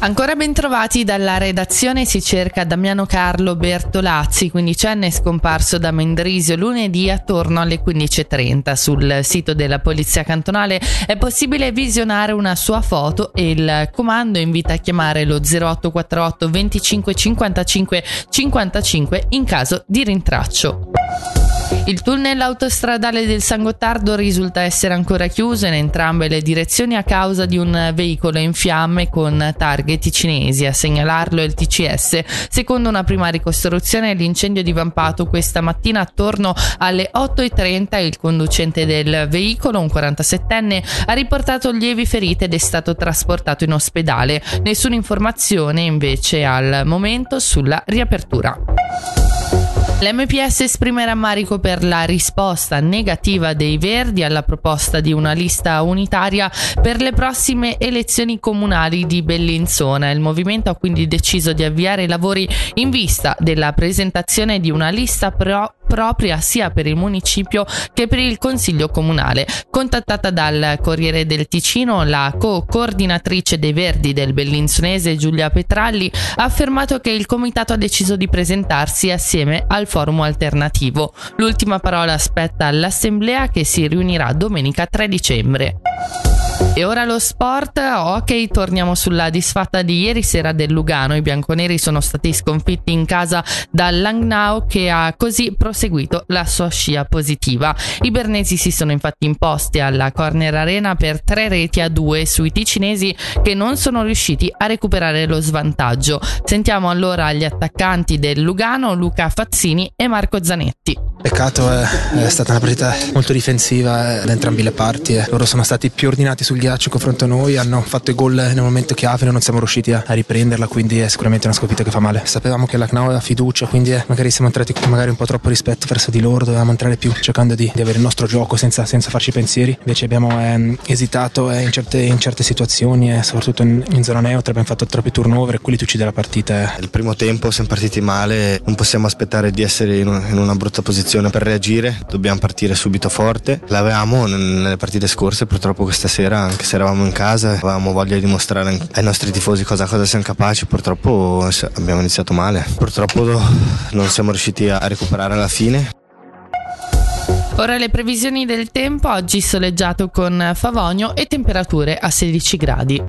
Ancora ben trovati dalla redazione si cerca Damiano Carlo Bertolazzi, quindicenne scomparso da Mendrisio lunedì attorno alle 15.30. Sul sito della Polizia Cantonale è possibile visionare una sua foto e il comando invita a chiamare lo 0848 25 55 55 in caso di rintraccio. Il tunnel autostradale del San Gottardo risulta essere ancora chiuso in entrambe le direzioni a causa di un veicolo in fiamme con targhe ticinesi. A segnalarlo il TCS. Secondo una prima ricostruzione, l'incendio è divampato questa mattina attorno alle 8.30. Il conducente del veicolo, un 47enne, ha riportato lievi ferite ed è stato trasportato in ospedale. Nessuna informazione invece al momento sulla riapertura. L'MPS esprime rammarico per la risposta negativa dei Verdi alla proposta di una lista unitaria per le prossime elezioni comunali di Bellinzona. Il movimento ha quindi deciso di avviare i lavori in vista della presentazione di una lista pro propria sia per il municipio che per il consiglio comunale. Contattata dal Corriere del Ticino, la co-coordinatrice dei Verdi del Bellinzonese Giulia Petralli ha affermato che il comitato ha deciso di presentarsi assieme al forum alternativo. L'ultima parola aspetta all'assemblea che si riunirà domenica 3 dicembre. E ora lo sport, ok, torniamo sulla disfatta di ieri sera del Lugano. I bianconeri sono stati sconfitti in casa dal Langnau che ha così proseguito la sua scia positiva. I bernesi si sono infatti imposti alla Corner Arena per tre reti a due sui ticinesi che non sono riusciti a recuperare lo svantaggio. Sentiamo allora gli attaccanti del Lugano, Luca Fazzini e Marco Zanetti. Peccato, è, è, stata una partita molto difensiva da entrambe le parti. Eh. Loro sono stati più ordinati sul ghiaccio confronto a noi, hanno fatto i gol nel momento chiave, non siamo riusciti a, riprenderla, quindi è sicuramente una sconfitta che fa male. Sapevamo che la CNAO aveva fiducia, quindi eh, magari siamo entrati con magari un po' troppo rispetto verso di loro, dovevamo entrare più cercando di, di avere il nostro gioco senza, senza farci pensieri. Invece abbiamo eh, esitato eh, in, certe, in, certe, situazioni, eh, soprattutto in, in, zona neutra, abbiamo fatto troppi turnover e quelli ti uccide la partita. Il primo tempo siamo partiti male, non possiamo aspettare di essere in, in una brutta posizione per reagire dobbiamo partire subito forte. L'avevamo nelle partite scorse, purtroppo questa sera, anche se eravamo in casa, avevamo voglia di dimostrare ai nostri tifosi cosa, cosa siamo capaci. Purtroppo abbiamo iniziato male. Purtroppo non siamo riusciti a recuperare alla fine. Ora le previsioni del tempo, oggi soleggiato con Favonio e temperature a 16 gradi.